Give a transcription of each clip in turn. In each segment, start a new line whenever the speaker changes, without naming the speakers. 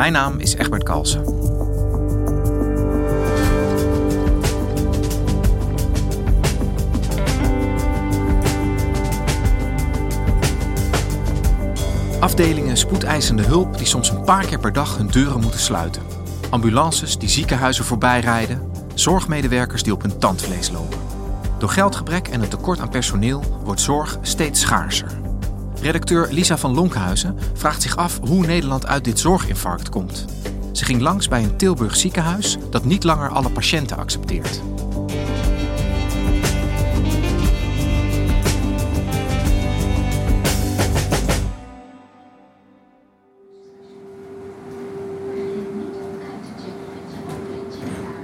Mijn naam is Egbert Kalsen. Afdelingen spoedeisende hulp die soms een paar keer per dag hun deuren moeten sluiten. Ambulances die ziekenhuizen voorbij rijden. Zorgmedewerkers die op hun tandvlees lopen. Door geldgebrek en een tekort aan personeel wordt zorg steeds schaarser. Redacteur Lisa van Lonkhuizen vraagt zich af hoe Nederland uit dit zorginfarct komt. Ze ging langs bij een Tilburg ziekenhuis dat niet langer alle patiënten accepteert.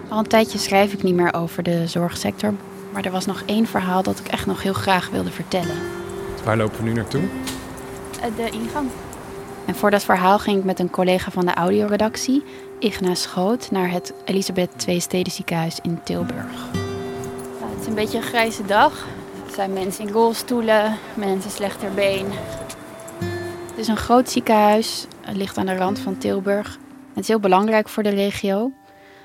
Al een tijdje schrijf ik niet meer over de zorgsector. Maar er was nog één verhaal dat ik echt nog heel graag wilde vertellen.
Waar lopen we nu naartoe?
Eh, de ingang. En voor dat verhaal ging ik met een collega van de audioredactie, Igna Schoot, naar het Elisabeth II Steden ziekenhuis in Tilburg. het is een beetje een grijze dag. Er zijn mensen in rolstoelen, mensen slechter been. Het is een groot ziekenhuis, het ligt aan de rand van Tilburg. Het is heel belangrijk voor de regio.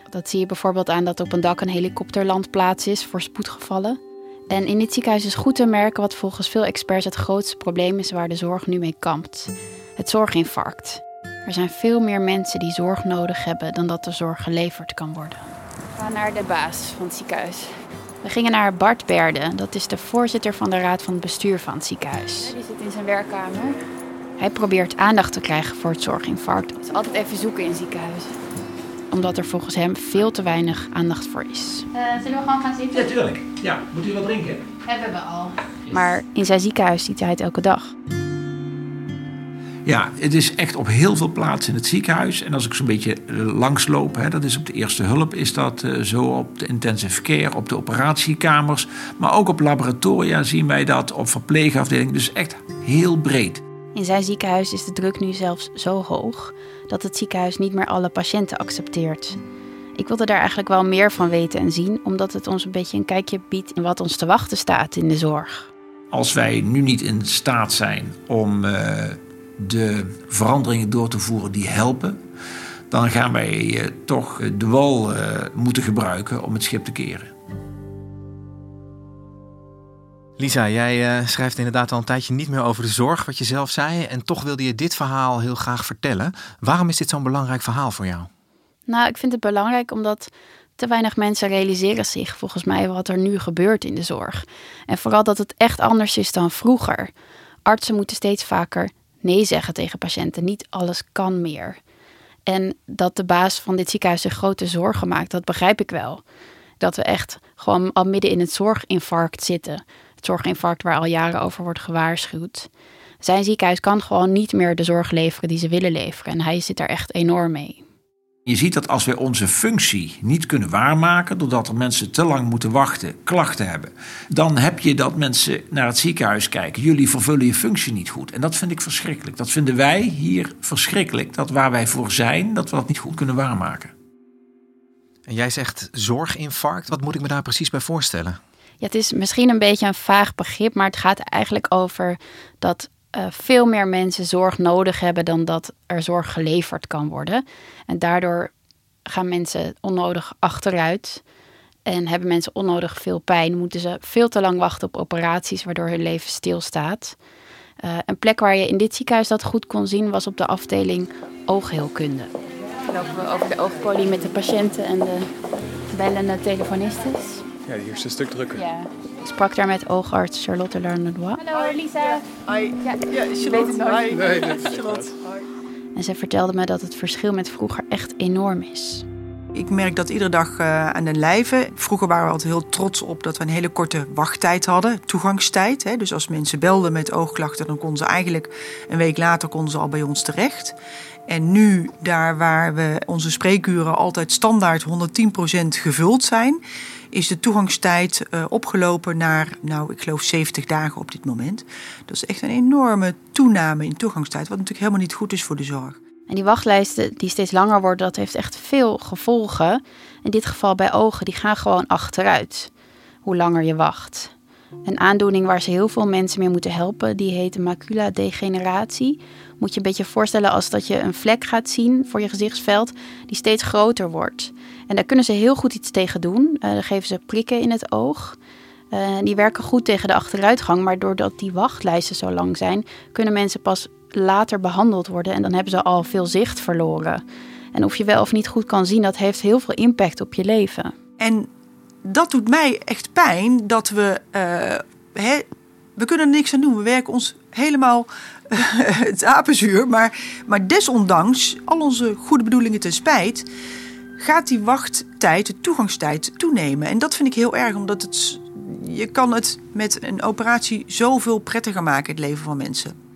Dat zie je bijvoorbeeld aan dat op een dak een helikopterlandplaats is voor spoedgevallen. En in dit ziekenhuis is goed te merken wat volgens veel experts het grootste probleem is waar de zorg nu mee kampt: het zorginfarct. Er zijn veel meer mensen die zorg nodig hebben dan dat de zorg geleverd kan worden. We gaan naar de baas van het ziekenhuis. We gingen naar Bart Berde, dat is de voorzitter van de raad van het bestuur van het ziekenhuis. Die zit in zijn werkkamer. Hij probeert aandacht te krijgen voor het zorginfarct. Het is altijd even zoeken in ziekenhuizen omdat er volgens hem veel te weinig aandacht voor is. Uh, zullen we gewoon gaan zitten?
Ja, tuurlijk. Ja, moet u wat drinken?
Hebben we al. Maar in zijn ziekenhuis ziet hij het elke dag.
Ja, het is echt op heel veel plaatsen in het ziekenhuis. En als ik zo'n beetje eh, langsloop, hè, dat is op de eerste hulp, is dat uh, zo op de intensive care, op de operatiekamers. Maar ook op laboratoria zien wij dat, op verpleegafdelingen. Dus echt heel breed.
In zijn ziekenhuis is de druk nu zelfs zo hoog dat het ziekenhuis niet meer alle patiënten accepteert. Ik wilde daar eigenlijk wel meer van weten en zien, omdat het ons een beetje een kijkje biedt in wat ons te wachten staat in de zorg.
Als wij nu niet in staat zijn om uh, de veranderingen door te voeren die helpen, dan gaan wij uh, toch de wal moeten gebruiken om het schip te keren.
Lisa, jij uh, schrijft inderdaad al een tijdje niet meer over de zorg, wat je zelf zei. En toch wilde je dit verhaal heel graag vertellen. Waarom is dit zo'n belangrijk verhaal voor jou?
Nou, ik vind het belangrijk omdat te weinig mensen realiseren zich volgens mij wat er nu gebeurt in de zorg. En vooral dat het echt anders is dan vroeger. Artsen moeten steeds vaker nee zeggen tegen patiënten. Niet alles kan meer. En dat de baas van dit ziekenhuis zich grote zorgen maakt, dat begrijp ik wel. Dat we echt gewoon al midden in het zorginfarct zitten zorginfarct waar al jaren over wordt gewaarschuwd. Zijn ziekenhuis kan gewoon niet meer de zorg leveren die ze willen leveren. En hij zit daar echt enorm mee.
Je ziet dat als wij onze functie niet kunnen waarmaken, doordat er mensen te lang moeten wachten, klachten hebben, dan heb je dat mensen naar het ziekenhuis kijken. Jullie vervullen je functie niet goed. En dat vind ik verschrikkelijk. Dat vinden wij hier verschrikkelijk. Dat waar wij voor zijn, dat we dat niet goed kunnen waarmaken.
En jij zegt zorginfarct. Wat moet ik me daar precies bij voorstellen?
Ja, het is misschien een beetje een vaag begrip, maar het gaat eigenlijk over dat uh, veel meer mensen zorg nodig hebben dan dat er zorg geleverd kan worden. En daardoor gaan mensen onnodig achteruit en hebben mensen onnodig veel pijn. Moeten ze veel te lang wachten op operaties, waardoor hun leven stilstaat. Uh, een plek waar je in dit ziekenhuis dat goed kon zien was op de afdeling oogheelkunde. lopen we over de oogpolie met de patiënten en de bellende telefonistes.
Ja, hier is een stuk drukker.
Ja. Ik sprak daar met oogarts Charlotte Larnois. Hallo Lisa.
Hoi.
Ja,
Charlotte.
nooit.
Hoi.
Nee, dit is
Charlotte.
En zij vertelde me dat het verschil met vroeger echt enorm is.
Ik merk dat iedere dag eh, aan de lijve. Vroeger waren we altijd heel trots op dat we een hele korte wachttijd hadden, toegangstijd. Hè. Dus als mensen belden met oogklachten, dan konden ze eigenlijk een week later konden ze al bij ons terecht. En nu, daar waar we onze spreekuren altijd standaard 110% gevuld zijn, is de toegangstijd eh, opgelopen naar, nou, ik geloof 70 dagen op dit moment. Dat is echt een enorme toename in toegangstijd, wat natuurlijk helemaal niet goed is voor de zorg.
En die wachtlijsten die steeds langer worden, dat heeft echt veel gevolgen. In dit geval bij ogen, die gaan gewoon achteruit. Hoe langer je wacht. Een aandoening waar ze heel veel mensen mee moeten helpen, die heet macula-degeneratie. Moet je een beetje voorstellen als dat je een vlek gaat zien voor je gezichtsveld, die steeds groter wordt. En daar kunnen ze heel goed iets tegen doen. Eh dan geven ze prikken in het oog. Eh, die werken goed tegen de achteruitgang, maar doordat die wachtlijsten zo lang zijn, kunnen mensen pas later behandeld worden en dan hebben ze al veel zicht verloren. En of je wel of niet goed kan zien, dat heeft heel veel impact op je leven.
En dat doet mij echt pijn dat we. eh, hè, we kunnen er niks aan doen. We werken ons helemaal eh, het apenzuur. Maar, maar desondanks, al onze goede bedoelingen ten spijt. gaat die wachttijd, de toegangstijd, toenemen. En dat vind ik heel erg, omdat het. Je kan het met een operatie zoveel prettiger maken, het leven van mensen.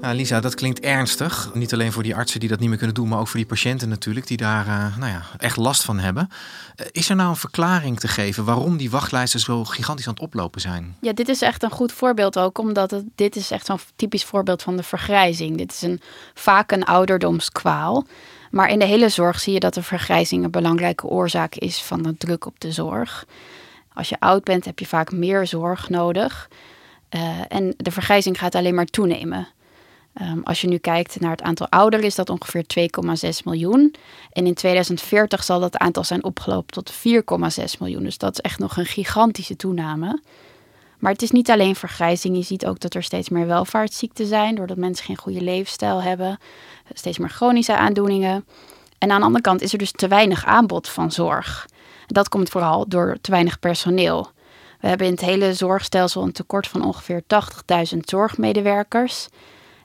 Ja, Lisa, dat klinkt ernstig. Niet alleen voor die artsen die dat niet meer kunnen doen, maar ook voor die patiënten natuurlijk, die daar eh, nou ja, echt last van hebben. Eh, is er nou een verklaring te geven waarom die wachtlijsten zo gigantisch aan het oplopen zijn?
Ja, dit is echt een goed voorbeeld ook, omdat het, dit is echt zo'n typisch voorbeeld van de vergrijzing. Dit is een, vaak een ouderdomskwaal. Maar in de hele zorg zie je dat de vergrijzing een belangrijke oorzaak is van de druk op de zorg. Als je oud bent, heb je vaak meer zorg nodig. Eh, en de vergrijzing gaat alleen maar toenemen. Ehm, als je nu kijkt naar het aantal ouderen, is dat ongeveer 2,6 miljoen. En in 2040 zal dat aantal zijn opgelopen tot 4,6 miljoen. Dus dat is echt nog een gigantische toename. Maar het is niet alleen vergrijzing. Je ziet ook dat er steeds meer welvaartsziekten zijn, doordat mensen geen goede levensstijl hebben. Steeds meer chronische aandoeningen. En aan de andere kant is er dus te weinig aanbod van zorg. Dat komt vooral door te weinig personeel. We hebben in het hele zorgstelsel een tekort van ongeveer 80.000 zorgmedewerkers.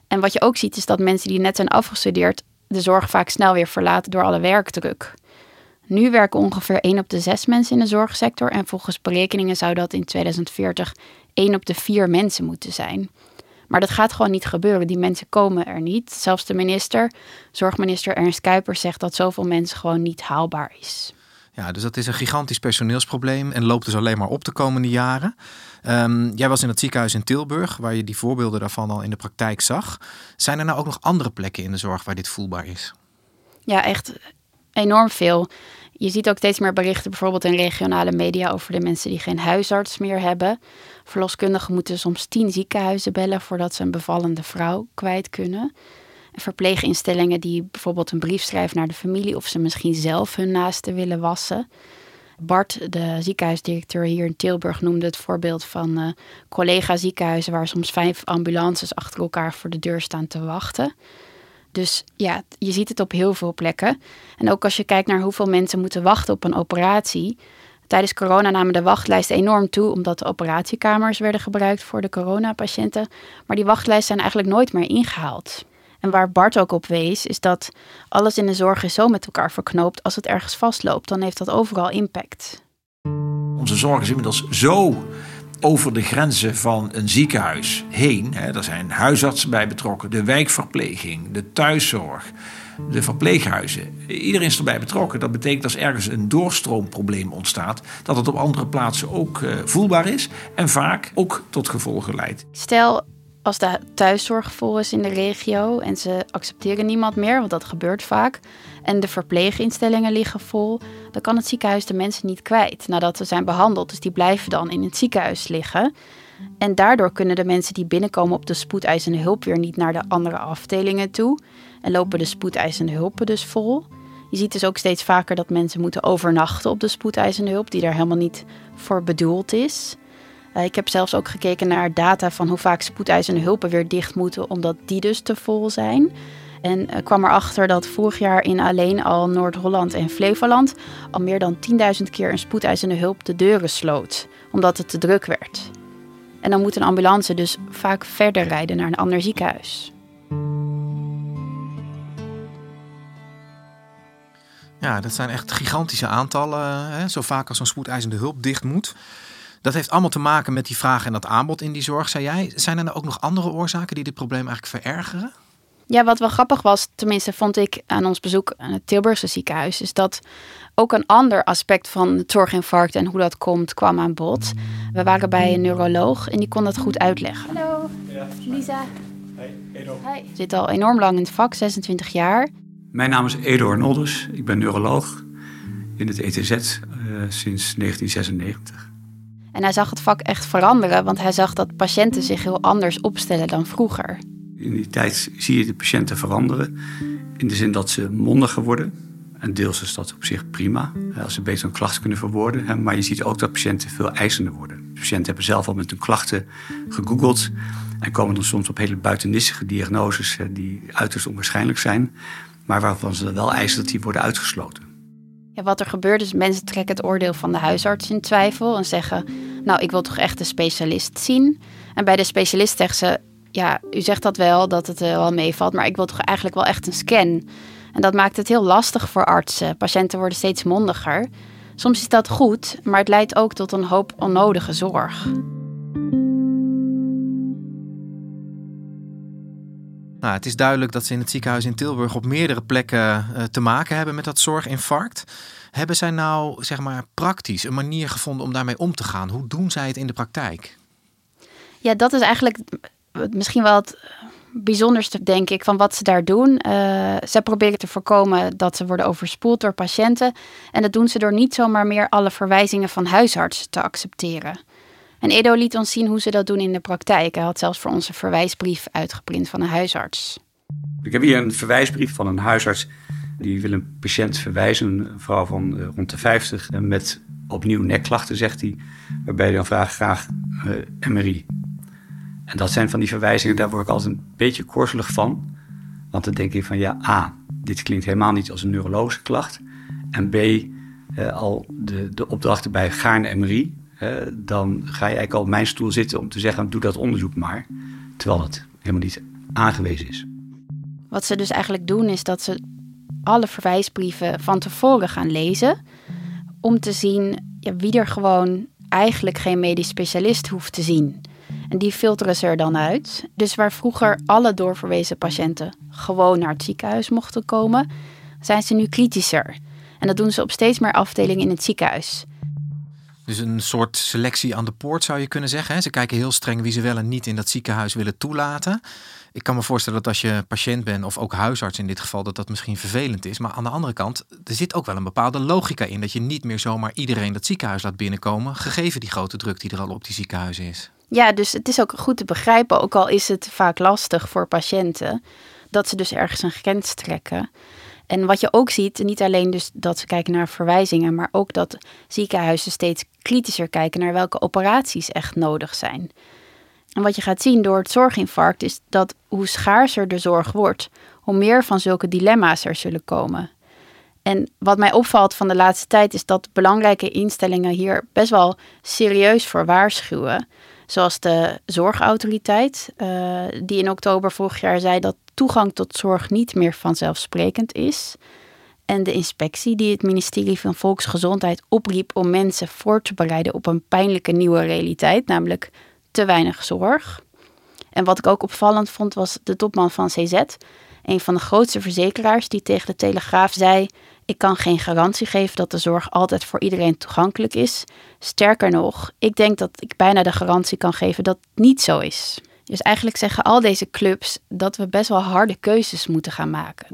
En wat je ook ziet is dat mensen die net zijn afgestudeerd de zorg vaak snel weer verlaten door alle werkdruk. Nu werken ongeveer 1 op de 6 mensen in de zorgsector en volgens berekeningen zou dat in 2040 1 op de 4 mensen moeten zijn. Maar dat gaat gewoon niet gebeuren. Die mensen komen er niet. Zelfs de minister, zorgminister Ernst Kuipers, zegt dat zoveel mensen gewoon niet haalbaar is.
Ja, dus dat is een gigantisch personeelsprobleem en loopt dus alleen maar op de komende jaren. Ehm, jij was in het ziekenhuis in Tilburg, waar je die voorbeelden daarvan al in de praktijk zag. Zijn er nou ook nog andere plekken in de zorg waar dit voelbaar is?
Ja, echt enorm veel. Je ziet ook steeds meer berichten, bijvoorbeeld in regionale media, over de mensen die geen huisarts meer hebben. Verloskundigen moeten soms tien ziekenhuizen bellen voordat ze een bevallende vrouw kwijt kunnen. En verpleeginstellingen die bijvoorbeeld een brief schrijven naar de familie of ze misschien zelf hun naasten willen wassen. Bart, de ziekenhuisdirecteur hier in Tilburg, noemde het voorbeeld van uh, collega-ziekenhuizen waar soms vijf ambulances achter elkaar voor de deur staan te wachten. Dus ja, je ziet het op heel veel plekken. En ook als je kijkt naar hoeveel mensen moeten wachten op een operatie. Tijdens corona namen de wachtlijsten enorm toe, omdat de operatiekamers werden gebruikt voor de coronapatiënten. Maar die wachtlijsten zijn eigenlijk nooit meer ingehaald. En waar Bart ook op wees, is dat alles in de zorg is zo met elkaar verknoopt. Als het ergens vastloopt, dan heeft dat overal impact.
Onze zorg is inmiddels zo over de grenzen van een ziekenhuis heen. Hè, er zijn huisartsen bij betrokken, de wijkverpleging, de thuiszorg, de verpleeghuizen. Iedereen is erbij betrokken. Dat betekent dat als ergens een doorstroomprobleem ontstaat, dat het op andere plaatsen ook uh, voelbaar is en vaak ook tot gevolgen leidt.
Stel, als de thuiszorg vol is in de regio en ze accepteren niemand meer, want dat gebeurt vaak, en de verpleeginstellingen liggen vol, dan kan het ziekenhuis de mensen niet kwijt nadat ze zijn behandeld. Dus die blijven dan in het ziekenhuis liggen. En daardoor kunnen de mensen die binnenkomen op de spoedeisende hulp weer niet naar de andere afdelingen toe. En lopen de spoedeisende hulpen dus vol. Je ziet dus ook steeds vaker dat mensen moeten overnachten op de spoedeisende hulp, die daar helemaal niet voor bedoeld is. Eh, ik heb zelfs ook gekeken naar data van hoe vaak spoedeisende hulpen weer dicht moeten, omdat die dus te vol zijn. En uh, kwam erachter dat vorig jaar in alleen al Noord-Holland en Flevoland al meer dan 10.000 keer een spoedeisende hulp de deuren sloot, omdat het te druk werd. En dan moet een ambulance dus vaak verder rijden naar een ander ziekenhuis.
Ja, dat zijn echt gigantische aantallen. Hè? Zo vaak als een spoedeisende hulp dicht moet. Dat heeft allemaal te maken met die vraag en dat aanbod in die zorg, zei jij. Zijn er nou ook nog andere oorzaken die dit probleem eigenlijk verergeren?
Ja, wat wel grappig was, tenminste vond ik aan ons bezoek aan het Tilburgse ziekenhuis, is dat ook een ander aspect van het zorginfarct en hoe dat komt kwam aan bod. We waren bij een neuroloog en die kon dat goed uitleggen. Hallo, ja. Lisa. Hey, Edo. Hey. Zit al enorm lang in het vak, 26 jaar.
Mijn naam is Edo Arnoldus. Ik ben neuroloog in het ETZ uh, eh, sinds 1996.
En hij zag het vak echt veranderen, want hij zag dat patiënten zich heel anders opstellen dan vroeger.
In die tijd zie je de patiënten veranderen. In de zin dat ze mondiger worden. En deels is dat op zich prima, als ze beter een klacht kunnen verwoorden. Maar je ziet ook dat patiënten veel eisender worden. De patiënten hebben zelf al met hun klachten gegoogeld. En komen dan soms op hele buitennissige diagnoses die uiterst onwaarschijnlijk zijn. Maar waarvan ze wel eisen dat die worden uitgesloten.
Wat er gebeurt is, mensen trekken het oordeel van de huisarts in twijfel. En zeggen, nou, ik wil toch echt een specialist zien. En bij de specialist zeggen ze, ja, u zegt dat wel, dat het wel meevalt. Maar ik wil toch eigenlijk wel echt een scan. En dat maakt het heel lastig voor artsen. Patiënten worden steeds mondiger. Soms is dat goed, maar het leidt ook tot een hoop onnodige zorg.
Nou, het is duidelijk dat ze in het ziekenhuis in Tilburg op meerdere plekken uh, te maken hebben met dat zorginfarct. Hebben zij nou, zeg maar, praktisch een manier gevonden om daarmee om te gaan? Hoe doen zij het in de praktijk?
Ja, dat is eigenlijk misschien wel het bijzonderste, denk ik, van wat ze daar doen. Uh, zij proberen te voorkomen dat ze worden overspoeld door patiënten. En dat doen ze door niet zomaar meer alle verwijzingen van huisartsen te accepteren. En Edo liet ons zien hoe ze dat doen in de praktijk. Hij had zelfs voor ons een verwijsbrief uitgeprint van een huisarts.
Ik heb hier een verwijsbrief van een huisarts. Die wil een patiënt verwijzen, een vrouw van uh, rond de 50, met opnieuw nekklachten, zegt hij. Waarbij hij dan vraagt graag uh, MRI. En dat zijn van die verwijzingen, daar word ik altijd een beetje korzelig van. Want dan denk ik van ja, A, dit klinkt helemaal niet als een neurologische klacht. En B, eh, al de, de opdrachten bij gaarne MRI. Dan ga je eigenlijk al op mijn stoel zitten om te zeggen, doe dat onderzoek maar. Terwijl dat helemaal niet aangewezen is.
Wat ze dus eigenlijk doen is dat ze alle verwijsbrieven van tevoren gaan lezen. Om te zien ja, wie er gewoon eigenlijk geen medisch specialist hoeft te zien. En die filteren ze er dan uit. Dus waar vroeger alle doorverwezen patiënten gewoon naar het ziekenhuis mochten komen, zijn ze nu kritischer. En dat doen ze op steeds meer afdelingen in het ziekenhuis.
Dus een soort selectie aan de poort zou je kunnen zeggen. Ze kijken heel streng wie ze wel en niet in dat ziekenhuis willen toelaten. Ik kan me voorstellen dat als je patiënt bent, of ook huisarts in dit geval, dat dat misschien vervelend is. Maar aan de andere kant, er zit ook wel een bepaalde logica in. Dat je niet meer zomaar iedereen dat ziekenhuis laat binnenkomen, gegeven die grote druk die er al op die ziekenhuizen is.
Ja, dus het is ook goed te begrijpen, ook al is het vaak lastig voor patiënten, dat ze dus ergens een grens trekken. En wat je ook ziet, niet alleen dus dat ze kijken naar verwijzingen, maar ook dat ziekenhuizen steeds kritischer kijken naar welke operaties echt nodig zijn. En wat je gaat zien door het zorginfarct is dat hoe schaarser de zorg wordt, hoe meer van zulke dilemma's er zullen komen. En wat mij opvalt van de laatste tijd is dat belangrijke instellingen hier best wel serieus voor waarschuwen. Zoals de Zorgautoriteit, uh, die in oktober vorig jaar zei dat toegang tot zorg niet meer vanzelfsprekend is. En de inspectie, die het ministerie van Volksgezondheid opriep om mensen voor te bereiden op een pijnlijke nieuwe realiteit, namelijk te weinig zorg. En wat ik ook opvallend vond, was de topman van CZ, een van de grootste verzekeraars, die tegen de Telegraaf zei: Ik kan geen garantie geven dat de zorg altijd voor iedereen toegankelijk is. Sterker nog, ik denk dat ik bijna de garantie kan geven dat het niet zo is. Dus eigenlijk zeggen al deze clubs dat we best wel harde keuzes moeten gaan maken.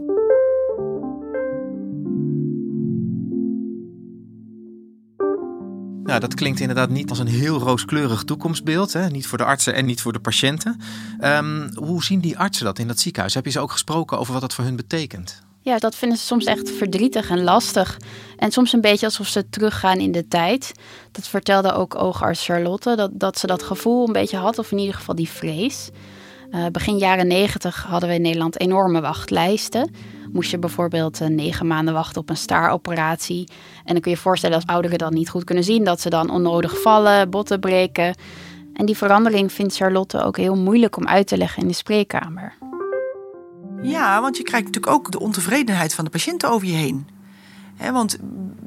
Nou, dat klinkt inderdaad niet als een heel rooskleurig toekomstbeeld. Hè? Niet voor de artsen en niet voor de patiënten. Um, hoe zien die artsen dat in dat ziekenhuis? Heb je ze ook gesproken over wat dat voor hun betekent?
Ja, dat vinden ze soms echt verdrietig en lastig. En soms een beetje alsof ze teruggaan in de tijd. Dat vertelde ook oogarts Charlotte, dat, dat ze dat gevoel een beetje had, of in ieder geval die vrees. Uh, begin jaren negentig hadden we in Nederland enorme wachtlijsten. Moest je bijvoorbeeld uh, negen maanden wachten op een staaroperatie. En dan kun je je voorstellen als ouderen dat niet goed kunnen zien, dat ze dan onnodig vallen, botten breken. En die verandering vindt Charlotte ook heel moeilijk om uit te leggen in de spreekkamer.
Ja, want je krijgt natuurlijk ook de ontevredenheid van de patiënten over je heen. want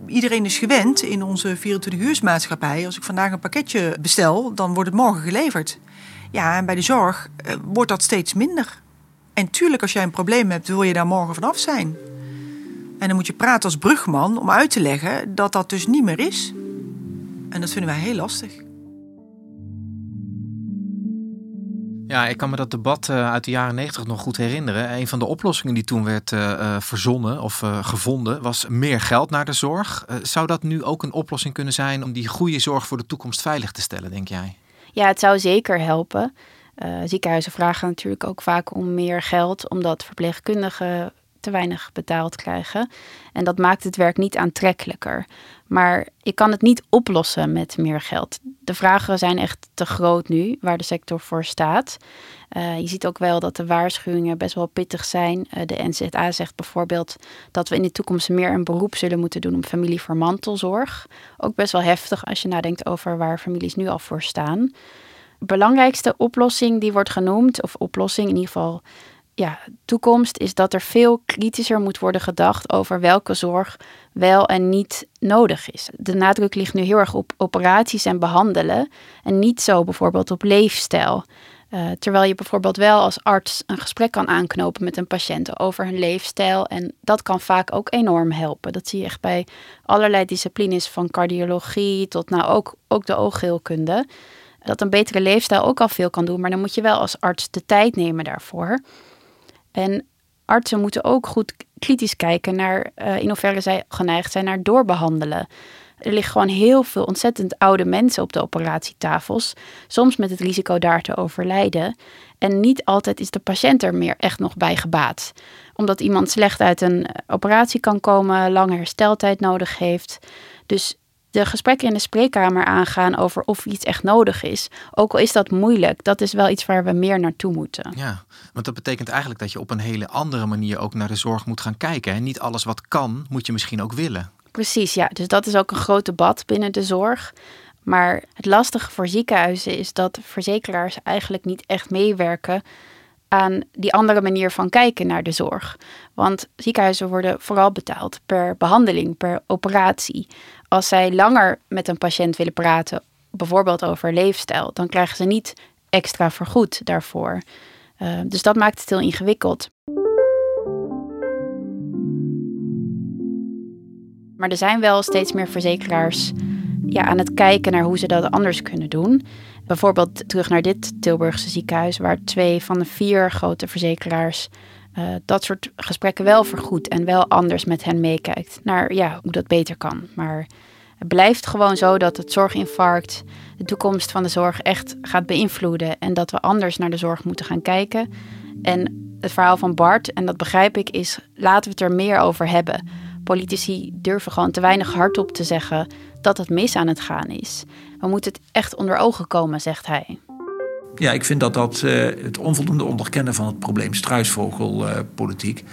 iedereen is gewend in onze 24-uursmaatschappij. Als ik vandaag een pakketje bestel, dan wordt het morgen geleverd. Ja, en bij de zorg eh, wordt dat steeds minder. En tuurlijk, als jij een probleem hebt, wil je daar morgen vanaf zijn. En dan moet je praten als brugman om uit te leggen dat dat dus niet meer is. En dat vinden wij heel lastig.
Ja, ik kan me dat debat uh, uit de jaren negentig nog goed herinneren. Een van de oplossingen die toen werd uh, verzonnen of gevonden was meer geld naar de zorg. zou dat nu ook een oplossing kunnen zijn om die goede zorg voor de toekomst veilig te stellen, denk jij?
Ja, het zou zeker helpen. ziekenhuizen vragen natuurlijk ook vaak om meer geld, omdat verpleegkundigen te weinig betaald krijgen. En dat maakt het werk niet aantrekkelijker. Maar ik kan het niet oplossen met meer geld. De vragen zijn echt te groot nu, waar de sector voor staat. Uh, je ziet ook wel dat de waarschuwingen best wel pittig zijn. Uh, de NZA zegt bijvoorbeeld dat we in de toekomst meer een beroep zullen moeten doen op familievermantelzorg. Ook best wel heftig als je nadenkt over waar families nu al voor staan. Belangrijkste oplossing die wordt genoemd, of oplossing in ieder geval ja, toekomst is dat er veel kritischer moet worden gedacht over welke zorg wel en niet nodig is. De nadruk ligt nu heel erg op operaties en behandelen en niet zo bijvoorbeeld op leefstijl. Uh, terwijl je bijvoorbeeld wel als arts een gesprek kan aanknopen met een patiënt over hun leefstijl. En dat kan vaak ook enorm helpen. Dat zie je echt bij allerlei disciplines, van cardiologie tot nou ook, ook de oogheelkunde. Dat een betere leefstijl ook al veel kan doen, maar dan moet je wel als arts de tijd nemen daarvoor. En artsen moeten ook goed kritisch kijken naar uh, in hoeverre zij geneigd zijn naar doorbehandelen. Er liggen gewoon heel veel ontzettend oude mensen op de operatietafels, soms met het risico daar te overlijden. En niet altijd is de patiënt er meer echt nog bij gebaat. Omdat iemand slecht uit een operatie kan komen, lange hersteltijd nodig heeft. Dus de gesprekken in de spreekkamer aangaan over of iets echt nodig is. Ook al is dat moeilijk, dat is wel iets waar we meer naartoe moeten.
Ja, want dat betekent eigenlijk dat je op een hele andere manier ook naar de zorg moet gaan kijken. En niet alles wat kan, moet je misschien ook willen.
Precies, ja. Dus dat is ook een groot debat binnen de zorg. Maar het lastige voor ziekenhuizen is dat verzekeraars eigenlijk niet echt meewerken aan die andere manier van kijken naar de zorg. Want ziekenhuizen worden vooral betaald per behandeling, per operatie. Als zij langer met een patiënt willen praten, bijvoorbeeld over leefstijl, dan krijgen ze niet extra vergoed daarvoor. Uh, dus dat maakt het heel ingewikkeld. Maar er zijn wel steeds meer verzekeraars ja, aan het kijken naar hoe ze dat anders kunnen doen. Bijvoorbeeld terug naar dit Tilburgse ziekenhuis, waar twee van de vier grote verzekeraars uh, dat soort gesprekken wel vergoed en wel anders met hen meekijkt naar ja, hoe dat beter kan. Maar het blijft gewoon zo dat het zorginfarct de toekomst van de zorg echt gaat beïnvloeden en dat we anders naar de zorg moeten gaan kijken. En het verhaal van Bart, en dat begrijp ik, is laten we het er meer over hebben. Politici durven gewoon te weinig hardop te zeggen dat het mis aan het gaan is. We moeten het echt onder ogen komen, zegt hij.
Ja, ik vind dat dat uh, het onvoldoende onderkennen van het probleem struisvogelpolitiek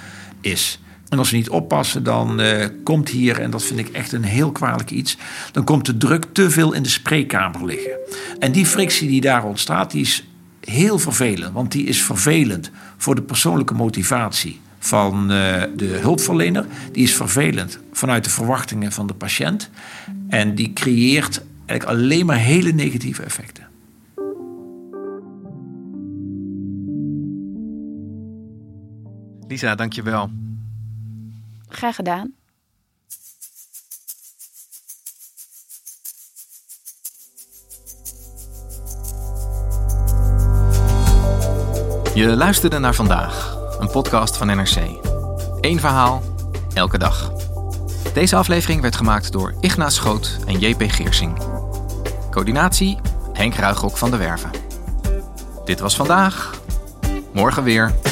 is. En als we niet oppassen, dan uh, komt hier, en dat vind ik echt een heel kwalijk iets, dan komt de druk te veel in de spreekkamer liggen. En die frictie die daar ontstaat, die is heel vervelend. Want die is vervelend voor de persoonlijke motivatie van uh, de hulpverlener. Die is vervelend vanuit de verwachtingen van de patiënt. En die creëert eigenlijk alleen maar hele negatieve effecten.
Lisa, dankjewel.
Graag gedaan.
Je luisterde naar vandaag, een podcast van NRC. Eén verhaal, elke dag. Deze aflevering werd gemaakt door Ignaas Schoot en JP Geersing. Coördinatie Henk Ruigrok van de Werven. Dit was vandaag. Morgen weer.